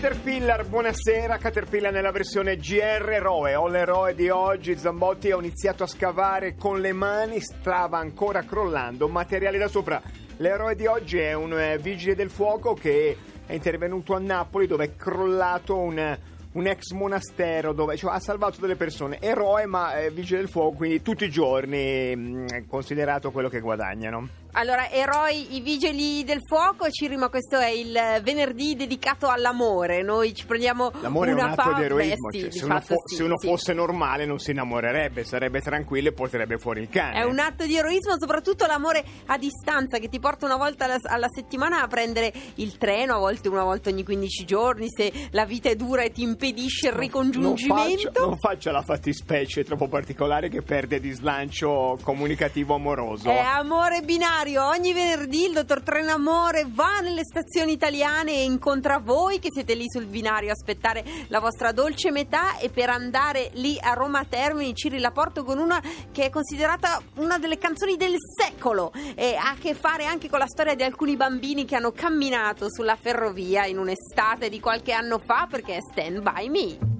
Caterpillar, buonasera. Caterpillar nella versione GR Eroe. O l'eroe di oggi, Zambotti, ha iniziato a scavare con le mani, stava ancora crollando materiali da sopra. L'eroe di oggi è un eh, vigile del fuoco che è intervenuto a Napoli dove è crollato un un ex monastero dove cioè, ha salvato delle persone, eroe ma eh, vigile del fuoco, quindi tutti i giorni mh, considerato quello che guadagnano. Allora, eroi, i vigili del fuoco, Cirima, questo è il venerdì dedicato all'amore. Noi ci prendiamo L'amore una è un atto pa- di eroismo. Beh, sì, cioè, di se uno, fo- sì, se uno sì. fosse normale non si innamorerebbe, sarebbe tranquillo e porterebbe fuori il cane. È un atto di eroismo, soprattutto l'amore a distanza che ti porta una volta alla, alla settimana a prendere il treno, a volte una volta ogni 15 giorni, se la vita è dura e ti impedisce il Non ricongiungimento. faccia, non faccia la fattispecie troppo particolare che perde di slancio comunicativo amoroso. È amore binario. Ogni venerdì il dottor Trenamore va nelle stazioni italiane e incontra voi che siete lì sul binario a aspettare la vostra dolce metà e per andare lì a Roma Termini ci rilaporto con una che è considerata una delle canzoni del secolo e ha a che fare anche con la storia di alcuni bambini che hanno camminato sulla ferrovia in un'estate di qualche anno fa perché è Stand By Me.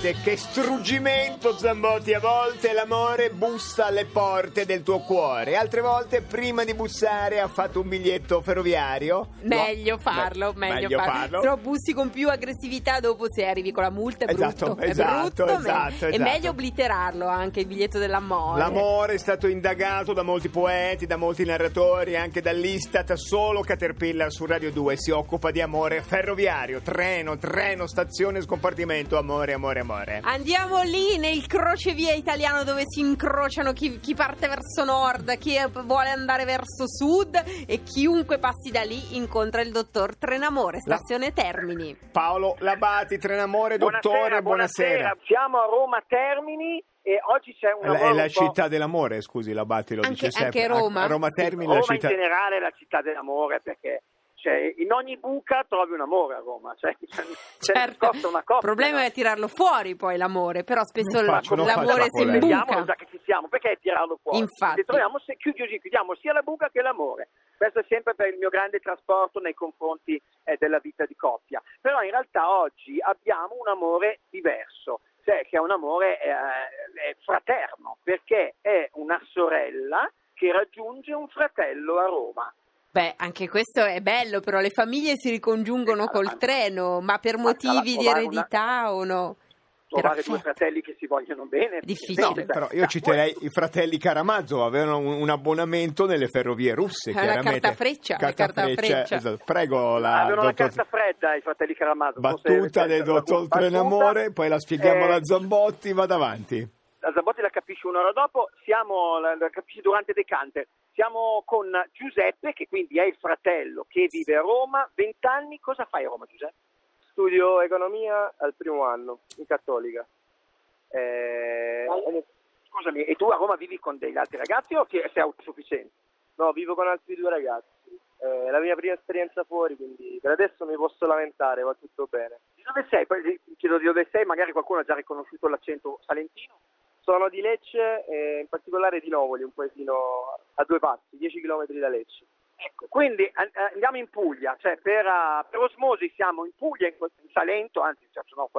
Volte, che struggimento Zambotti, a volte l'amore bussa alle porte del tuo cuore, altre volte prima di bussare ha fatto un biglietto ferroviario. Meglio No, farlo, beh, meglio, farlo. Se no bussi con più aggressività dopo se arrivi con la multa è Esatto, brutto. è esatto, brutto, esatto, È esatto. meglio obliterarlo anche il biglietto dell'amore. L'amore è stato indagato da molti poeti, da molti narratori, anche dall'Istat. Solo Caterpillar su Radio 2 si occupa di amore ferroviario, treno, treno, stazione, scompartimento, amore, amore, amore. Andiamo lì nel crocevia italiano dove si incrociano chi, chi parte verso nord, chi vuole andare verso sud e chiunque passi da lì incontra il dottor Trenamore, stazione Termini. Paolo Labati, Trenamore, dottore, Buonasera, buonasera. Siamo a Roma Termini e oggi c'è un È la un città dell'amore, scusi, Labati lo Anche- dice sempre. anche Roma? A Roma Sì, Termini Roma la città... in generale è la città dell'amore perché cioè, in ogni buca trovi un amore a Roma, cioè, cioè, Certo, costa una coppia. il problema no? è tirarlo fuori poi l'amore, però spesso l- faccio- non l'amore si imbuca. Vediamolo già che ci siamo, perché tirarlo fuori? Infatti. Se troviamo, se chiudi- chiudiamo sia la buca che l'amore. Questo è sempre per il mio grande trasporto nei confronti eh, della vita di coppia. Però in realtà oggi abbiamo un amore diverso, cioè che è un amore eh, fraterno, perché è una sorella che raggiunge un fratello a Roma. Beh, anche questo è bello, però le famiglie si ricongiungono Eh, col ma- treno, ma per motivi di trovare una- eredità o no? Trovare Perfetto. due fratelli che si vogliono bene. Difficile. No, Cioè, però io citerei i fratelli Karamazov, avevano un, un abbonamento nelle ferrovie russe. La chiaramente. carta freccia, la carta freccia. esatto. Prego la Avevano la dottor- carta fredda i fratelli Karamazov. forse- battuta del dottor. Trenamore, poi la spieghiamo Eh, alla Zambotti, vada avanti. La Zambotti la capisce un'ora dopo, siamo, la, la capisce durante Decanter. Siamo con Giuseppe, che quindi è il fratello che vive a Roma, 20 anni. Cosa fai a Roma, Giuseppe? Studio economia al primo anno, in cattolica. Eh, Scusami, e tu a Roma vivi con degli altri ragazzi o sei autosufficiente? no, vivo con altri due ragazzi. È la mia prima esperienza fuori, quindi per adesso mi posso lamentare, va tutto bene. Di dove sei? Chiedo di dove sei, magari qualcuno ha già riconosciuto l'accento salentino. Sono di Lecce e in particolare di Novoli, un paesino a due passi, 10 km da Lecce. Ecco, quindi an- andiamo in Puglia, cioè per, uh, per osmosi siamo in Puglia, in, Salento, anzi cioè, no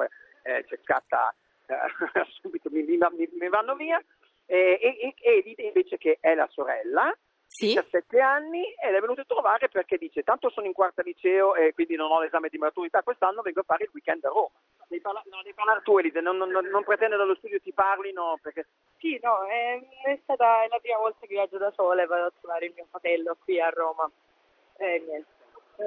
eh, c'è scatta eh, subito, mi, mi- mi- vanno via, e, e, e- e vede invece che è la sorella, Sì? 17 anni, ed è venuta a trovare perché dice tanto sono in quarta liceo e quindi non ho l'esame di maturità quest'anno, vengo a fare il weekend a Roma. Devi, parla- no, devi parlare tu Elide, non, non, non, pretendo dallo studio ti parlino perché... Sì, no, è, è stata la prima volta che viaggio da sola e vado a trovare il mio fratello qui a Roma. E niente.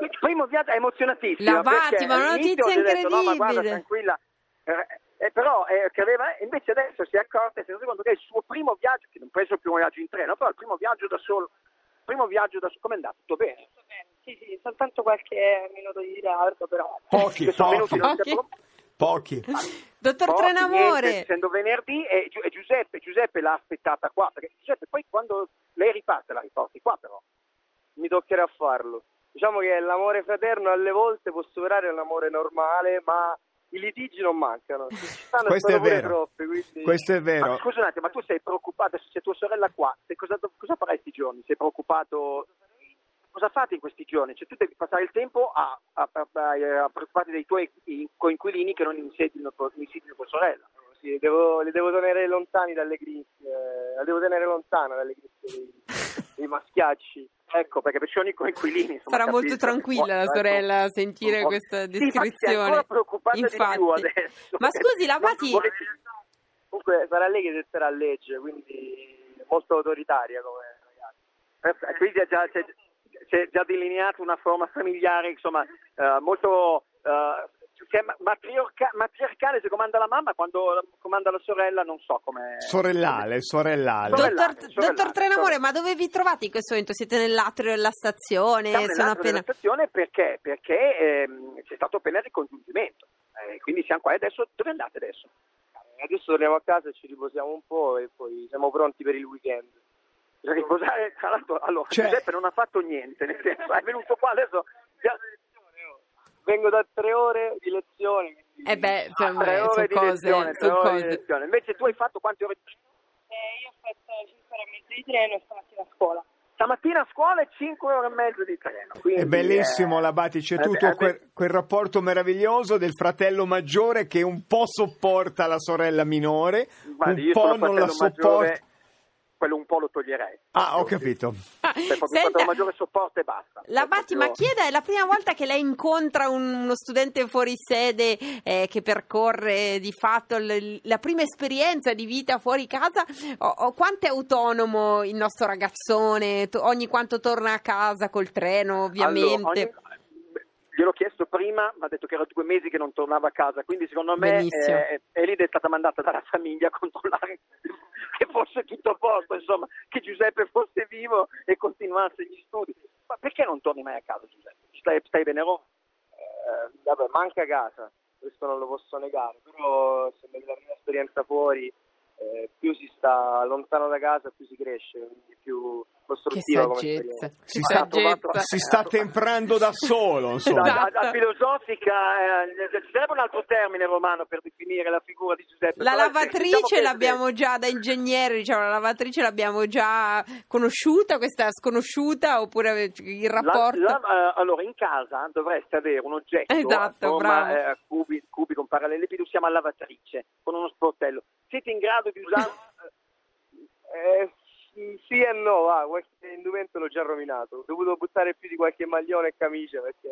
Il primo viaggio è emozionatissimo. La Batti, perché ma una notizia ho detto, no, ma guarda, incredibile." tranquilla. Eh, eh, però eh, che aveva, invece adesso si è accorta e si è reso conto che è il suo primo viaggio, che non penso il primo viaggio in treno, però il primo viaggio da solo. Primo viaggio da solo, com'è andato? Tutto bene? Sì, sì, soltanto qualche minuto di ritardo, però. Pochi, pochi, c'è Pochi. pro- pochi. Dottor pochi, niente, Trenamore, essendo venerdì e, Gi- e Giuseppe, Giuseppe l'ha aspettata qua, perché Giuseppe poi quando lei riparte la riporti qua però. Mi toccherà farlo. Diciamo che l'amore fraterno alle volte può superare l'amore normale, ma i litigi non mancano. Ci stanno Questo è vero. troppi, quindi... Questo è Ma vero. scusa un attimo, ma tu sei preoccupato, se c'è tua sorella qua, se cosa, cosa farai questi giorni? Sei preoccupato? Cosa fate in questi giorni? Cioè tu devi passare il tempo a, a, a, a- a preoccuparti dei tuoi in- coinquilini che non insidino tua, sorella. Sì, devo- li devo tenere lontani dalle grinfie, la devo tenere lontana dalle grinfie dei maschiacci. Ecco, perché ci sono i coinquilini. sarà molto capisco. tranquilla la Ecco. sorella a sentire po'. questa Sì, descrizione. ancora preoccupata di Infatti. più adesso. Ma scusi, la Vuole- Comunque sarà lei che detterà legge, quindi molto autoritaria come ragazza. Eh, Quindi è già, c'è, c'è già delineato una forma familiare, insomma, eh, molto eh, ma- matriarcale se comanda la mamma, quando comanda la sorella non so come... Sorellale, sorellale. Sorella- dottor, sorellare, dottor Trenamore, sorellare. ma dove vi trovate in questo momento? Siete nell'atrio della stazione? Siamo Sono nell'atrio appena... della stazione perché, perché ehm, c'è stato appena il ricongiungimento, Eh, quindi siamo qua e adesso dove andate adesso? Adesso torniamo a casa e ci riposiamo un po' e poi siamo pronti per il weekend. Riposare, tra l'altro, allora, Cioè- Giuseppe non ha fatto niente, nel senso, è venuto qua adesso... Vengo da tre ore di lezione. Eh beh, insomma, tre ore di cose, lezione, tre ore di lezione. Invece tu hai fatto quante ore? Eh, io ho fatto 5 ore e mezza di treno e stamattina a scuola. Stamattina a scuola e 5 ore e mezzo di treno. quindi, È bellissimo eh, la Bati, c'è eh, tutto eh, quel, quel rapporto meraviglioso del fratello maggiore che un po' sopporta la sorella minore, un po' non la sopporta. maggiore, quello un po' lo toglierei. Ah, ho capito. Ah, senta, fratello maggiore sopporta e basta. La Batti, ma chieda, è la prima volta che lei incontra un- uno studente fuori sede eh, che percorre di fatto l- la prima esperienza di vita fuori casa? O, o quanto è autonomo il nostro ragazzone? To- ogni quanto torna a casa col treno, ovviamente. Allora, ogni- Gliel'ho chiesto prima, mi ha detto che era due mesi che non tornava a casa, quindi secondo me eh, Elide è stata mandata dalla famiglia a controllare che fosse tutto a posto, insomma, che Giuseppe fosse vivo e continuasse gli studi. Ma perché non torni mai a casa Giuseppe? Stai, stai bene a Roma? Eh, vabbè, manca casa, questo non lo posso negare, però che la prima esperienza fuori, eh, più si sta lontano da casa, più si cresce, quindi più costruttiva come saggezza. esperienza. Si Che sta, saggezza. si sta temprando da solo, insomma. Esatto. La, la filosofica, eh, ci sarebbe un altro termine romano per definire la figura di Giuseppe. La però, lavatrice diciamo che- l'abbiamo già da ingegnere, diciamo, la lavatrice l'abbiamo già conosciuta, questa sconosciuta, oppure il La- rapporto? la- eh, allora, in casa dovreste avere un oggetto Esatto, a forma eh, cubi, cubi con parallelepido, si chiama lavatrice, con uno sportello. Siete in grado di usarlo? Eh, sì- e no, va, qualche indumento l'ho già rovinato. Ho dovuto buttare più di qualche maglione e camicia perché...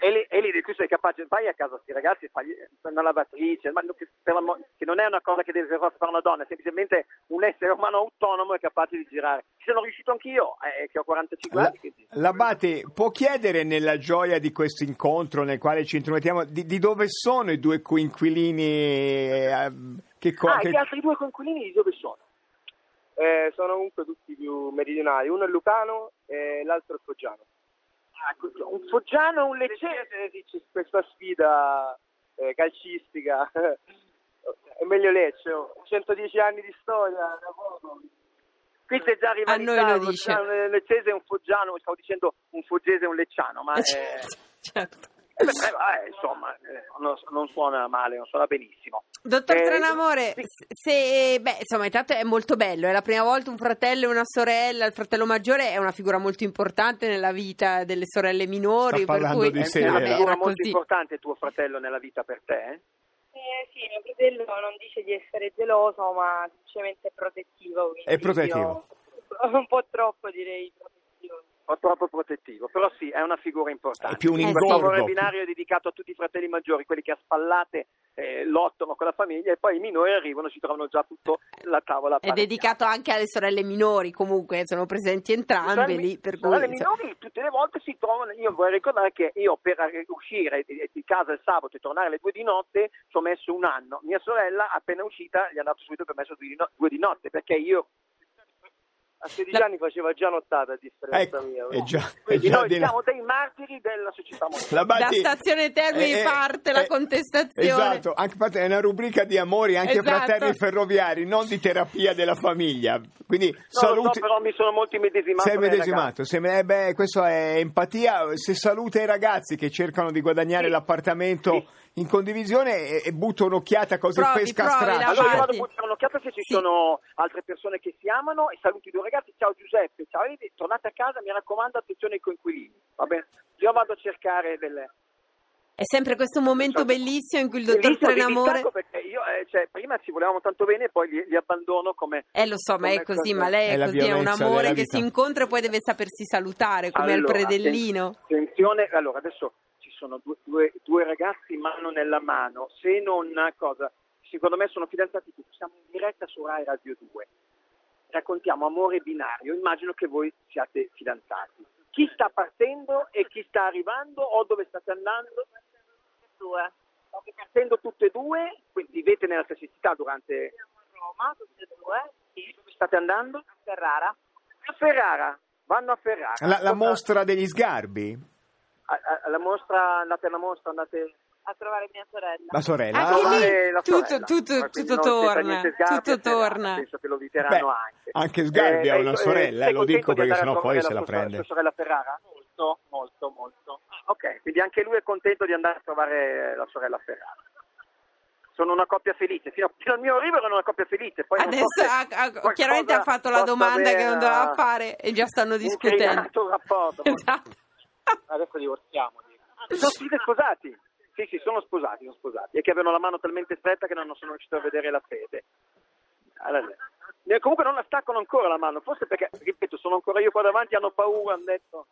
e lì, e lì tu sei capace, vai a casa questi ragazzi e fagli una lavatrice, ma che, per l'amo- che non è una cosa che deve fare una donna, è semplicemente un essere umano autonomo e capace di girare. Ci sono riuscito anch'io, eh, che ho 45 La- anni. quindi- L'Abate può chiedere nella gioia di questo incontro nel quale ci intromettiamo di, di dove sono i due coinquilini? eh, che co- Ah, e che- gli altri due coinquilini di dove sono? Eh, sono comunque tutti più meridionali. Uno è Lucano e l'altro è Foggiano. Ah, un foggiano e un leccese. Leccese, sì, c'è questa sfida eh, calcistica. è meglio Lecce, oh. 110 anni di storia, da poco. Qui c'è già A rivalità, noi lo un dice. foggiano e un leccese e un foggiano, stavo dicendo un foggese e un lecciano, ma... Eh, eh, certo. Eh, beh, eh, insomma, eh, non, non suona male, non suona benissimo. Dottor Eh, sì. se, beh, insomma, intanto è molto bello, è la prima volta un fratello e una sorella, il fratello maggiore è una figura molto importante nella vita delle sorelle minori, Sta per parlando cui di eh, sé, È una figura molto così. importante tuo fratello nella vita per te, eh? Eh, sì, mio fratello non dice di essere geloso, ma semplicemente è protettivo. È protettivo. io- Un po' troppo direi. O troppo protettivo, però sì, è una figura importante. È più un sì. Questo amore binario è dedicato a tutti i fratelli maggiori, quelli che a spallate eh, lottano con la famiglia e poi i minori arrivano e si trovano già tutto la tavola. È dedicato anche alle sorelle minori, comunque sono presenti entrambe lì, per cui sorelle minori tutte le volte si trovano. Io vorrei ricordare che io per uscire di casa il sabato e tornare alle due di notte ci ho messo un anno. Mia sorella, appena uscita, gli ha dato subito permesso due di, no- due di notte perché io. A 16 La- anni faceva già nottata a differenza Ecco, mia. è già, è Quindi già noi di siamo dei martiri della società mondiale. L'Abate- Da Stazione Termini eh, eh, parte la eh, contestazione. Esatto, anche, è una rubrica di amori anche Esatto. fraterni ferroviari, non di terapia della famiglia. Quindi lo saluti. so, però mi sono molto immedesimato. Sei medesimato, sei- eh beh, questo è empatia. Se saluta i ragazzi che cercano di guadagnare Sì. l'appartamento Sì. In condivisione e, e butta un'occhiata così Provi, pesca provi, strada. Allora io vado a buttare un'occhiata se ci Sì. sono altre persone che si amano e saluti i due ragazzi. Ciao Giuseppe, ciao Edi, tornate a casa, mi raccomando, attenzione ai coinquilini. Va bene? Io vado a cercare delle... È sempre questo momento bellissimo in cui il dottor Trenamore... io, eh, cioè, prima ci volevamo tanto bene e poi li, li abbandono come... Eh lo so, ma è così, cosa- ma lei È così, è un amore che si incontra e poi deve sapersi salutare, come al Allora, predellino. atten- Attenzione, allora adesso sono due, due- due ragazzi mano nella mano, se non cosa, secondo me sono fidanzati tutti, siamo in diretta su Rai Radio 2, raccontiamo amore binario, immagino che voi siate fidanzati. Chi sta partendo e chi sta arrivando o dove state andando? Due. State partendo tutte e due, quindi vivete nella stessa città durante... Roma, tutte e due. Sì. Dove state andando? Ferrara. A Ferrara, vanno a Ferrara. La, la mostra degli sgarbi? Alla mostra, andate alla mostra, andate... A trovare mia sorella. La sorella? Anche lì la tutto- sorella. tutto- tutto torna, Sgarbi tutto torna. Penso che lo viteranno Beh, anche. anche Sgarbi ha una tu- sorella, sei lo contento dico di perché sennò poi se la prende. sua sorella Ferrara? Molto, molto, molto. Ok, quindi anche lui è contento di andare a trovare la sorella Ferrara. Sono una coppia felice, fino, fino al mio arrivo erano una coppia felice. Poi non so Adesso se ha- ha- chiaramente ha fatto la domanda che non doveva fare e già stanno discutendo. il rapporto. Esatto. Adesso divorziamo. Sono siete sposati? Sì, sì, sono sposati, sono sposati. E che avevano la mano talmente stretta che non sono riuscito a vedere la fede. Allora, eh, comunque non la staccano ancora la mano, forse perché, ripeto, sono ancora io qua davanti, hanno paura, hanno detto...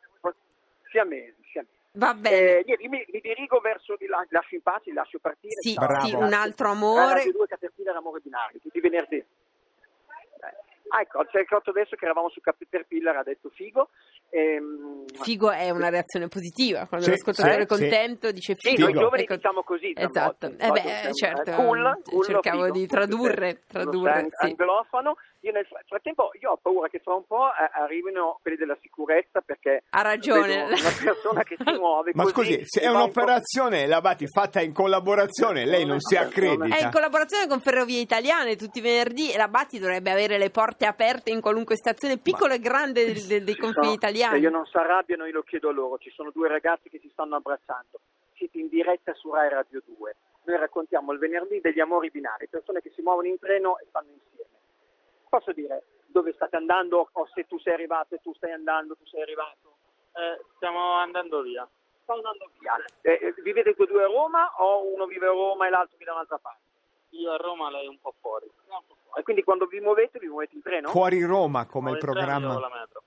Sia mesi, sia mesi. Va bene. Eh, mi, mi dirigo verso di là, lascio in pace, lascio partire. Sì, sì, un altro amore. 2 Caterpillar Amore Binario, tutti i venerdì. Eh, Ah, ecco, c'è il cotto adesso che eravamo su Caterpillar, ha detto Figo. Ehm, Figo è una reazione positiva, quando Sì, l'ascoltatore sì, è contento dice Sì, figo. noi giovani Ecco. diciamo così. Esatto, eh beh, siamo- certo, eh, cool, cool, cercavo figo. di tradurre, tradurre, sì. anglofono. Io nel fr- frattempo io ho paura che fra un po' eh, arrivino quelli della sicurezza perché Ha ragione. una persona che si muove Ma così scusi, se è un'operazione, Labati, fatta in collaborazione, lei non si È accredita. in collaborazione con Ferrovie Italiane tutti i venerdì e la Batti dovrebbe avere le porte aperte in qualunque stazione piccola e grande del- del- dei confini No, italiani. Se io non si arrabbiano, io lo chiedo a loro. Ci sono due ragazzi che si stanno abbracciando. Siete in diretta su Rai Radio 2. Noi raccontiamo il venerdì degli amori binari, persone che si muovono in treno e stanno insieme. Posso dire dove state andando o se tu sei arrivato e tu stai andando, tu sei arrivato? Eh, stiamo andando via. Sto andando via. Eh, eh, vivete e due a Roma o uno vive a Roma e l'altro vive da un'altra parte? Io a Roma, lei un po' fuori. No, un po' fuori. E quindi quando vi muovete, vi muovete in treno? Fuori Roma, come Ho il treno, io ho programma. la metro.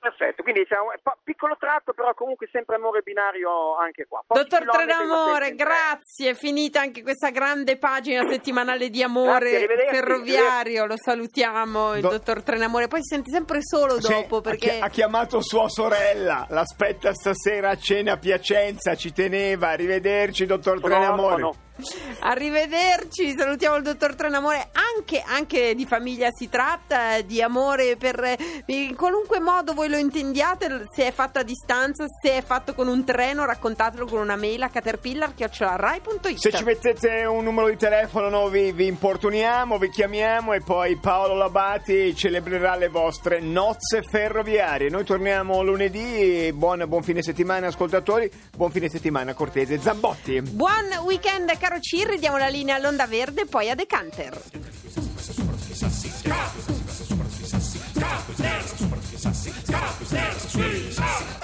Perfetto, quindi c'è un po- piccolo tratto, però comunque sempre amore binario anche qua. Pochi Dottor Trenamore, grazie, è finita anche questa grande pagina settimanale di amore Grazie, ferroviario, lo salutiamo, il Do- dottor Trenamore, poi si sente sempre solo Sì, dopo ha chi- perché... ha chiamato sua sorella, l'aspetta stasera a cena a Piacenza, ci teneva, arrivederci dottor Trenamore. orfano. Arrivederci, salutiamo il dottor Trenamore, anche, anche di famiglia si tratta, di amore per in qualunque modo voi lo intendiate, se è fatto a distanza, se è fatto con un treno, raccontatelo con una mail a caterpillar.rai.it Se ci mettete un numero di telefono noi vi, vi importuniamo, vi chiamiamo e poi Paolo Labati celebrerà le vostre nozze ferroviarie. Noi torniamo lunedì, buon, buon fine settimana ascoltatori, buon fine settimana Cortese. Zambotti. Buon weekend caro Cirri, diamo la linea all'Onda Verde poi a Decanter. Out.